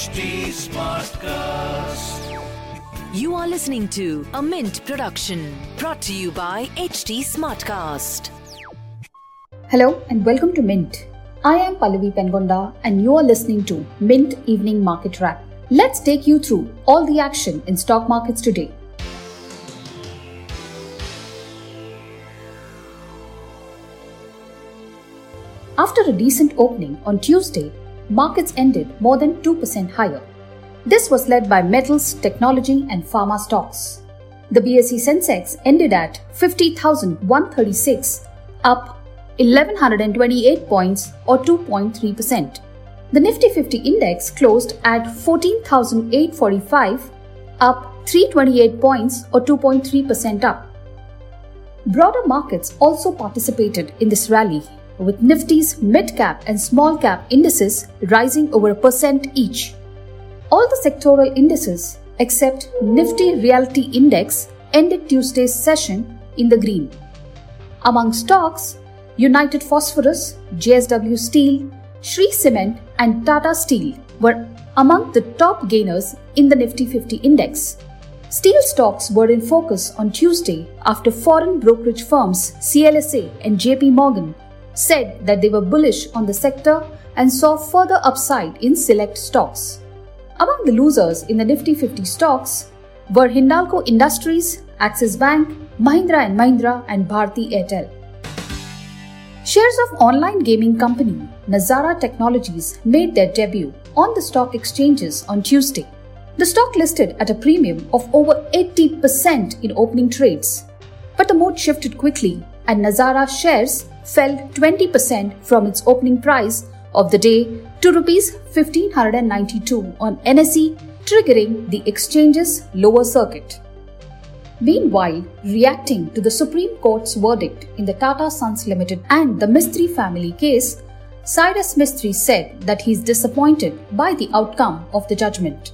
HT Smartcast. You are listening to a Mint production brought to you by HT Smartcast. Hello and welcome to Mint. I am Pallavi Pengonda and you are listening to Mint Evening Market Wrap. Let's take you through all the action in stock markets today. After a decent opening on Tuesday, markets ended more than 2% higher. This was led by metals, technology, and pharma stocks. The BSE Sensex ended at 50,136, up 1128 points or 2.3%. The Nifty 50 index closed at 14,845, up 328 points or 2.3% up. Broader markets also participated in this rally, with Nifty's mid cap and small cap indices rising over a percent each. All the sectoral indices except Nifty Realty Index ended Tuesday's session in the green. Among stocks, United Phosphorus, JSW Steel, Shree Cement, and Tata Steel were among the top gainers in the Nifty 50 index. Steel stocks were in focus on Tuesday after foreign brokerage firms CLSA and JP Morgan said that they were bullish on the sector and saw further upside in select stocks. Among the losers in the Nifty 50 stocks were Hindalco Industries, Axis Bank, Mahindra and Mahindra, and Bharti Airtel. Shares of online gaming company Nazara Technologies made their debut on the stock exchanges on Tuesday. The stock listed at a premium of over 80% in opening trades. But the mood shifted quickly and Nazara shares fell 20% from its opening price of the day to rupees 1592 on NSE, triggering the exchange's lower circuit. Meanwhile, reacting to the Supreme Court's verdict in the Tata Sons Limited and the Mistry family case, Cyrus Mistry said that he is disappointed by the outcome of the judgment.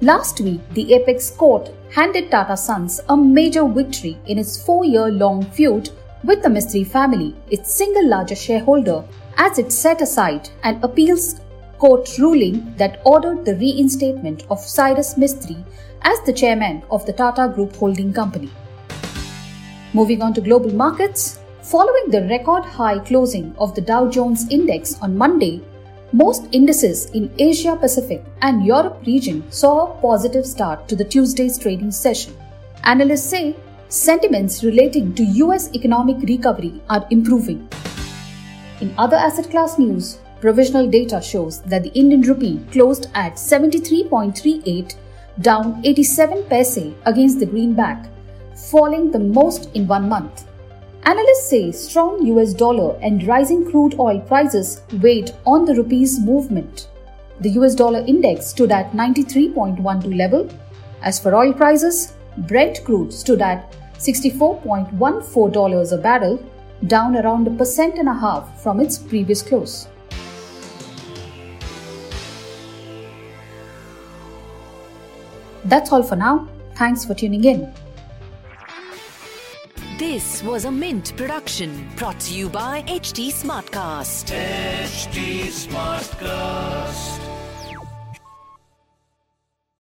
Last week, the Apex Court handed Tata Sons a major victory in its four year long feud with the Mistry family, its single largest shareholder, as it set aside an appeals court ruling that ordered the reinstatement of Cyrus Mistry as the chairman of the Tata Group holding company. Moving on to global markets, following the record high closing of the Dow Jones Index on Monday, most indices in Asia Pacific and Europe region saw a positive start to the Tuesday's trading session. Analysts say sentiments relating to US economic recovery are improving. In other asset class news, provisional data shows that the Indian rupee closed at 73.38, down 87 paise against the greenback, falling the most in one month. Analysts say strong US dollar and rising crude oil prices weighed on the rupee's movement. The US dollar index stood at 93.12 level. As for oil prices, Brent crude stood at $64.14 a barrel, down around a percent and a half from its previous close. That's all for now. Thanks for tuning in. This was a Mint production brought to you by HT Smartcast. HT Smartcast.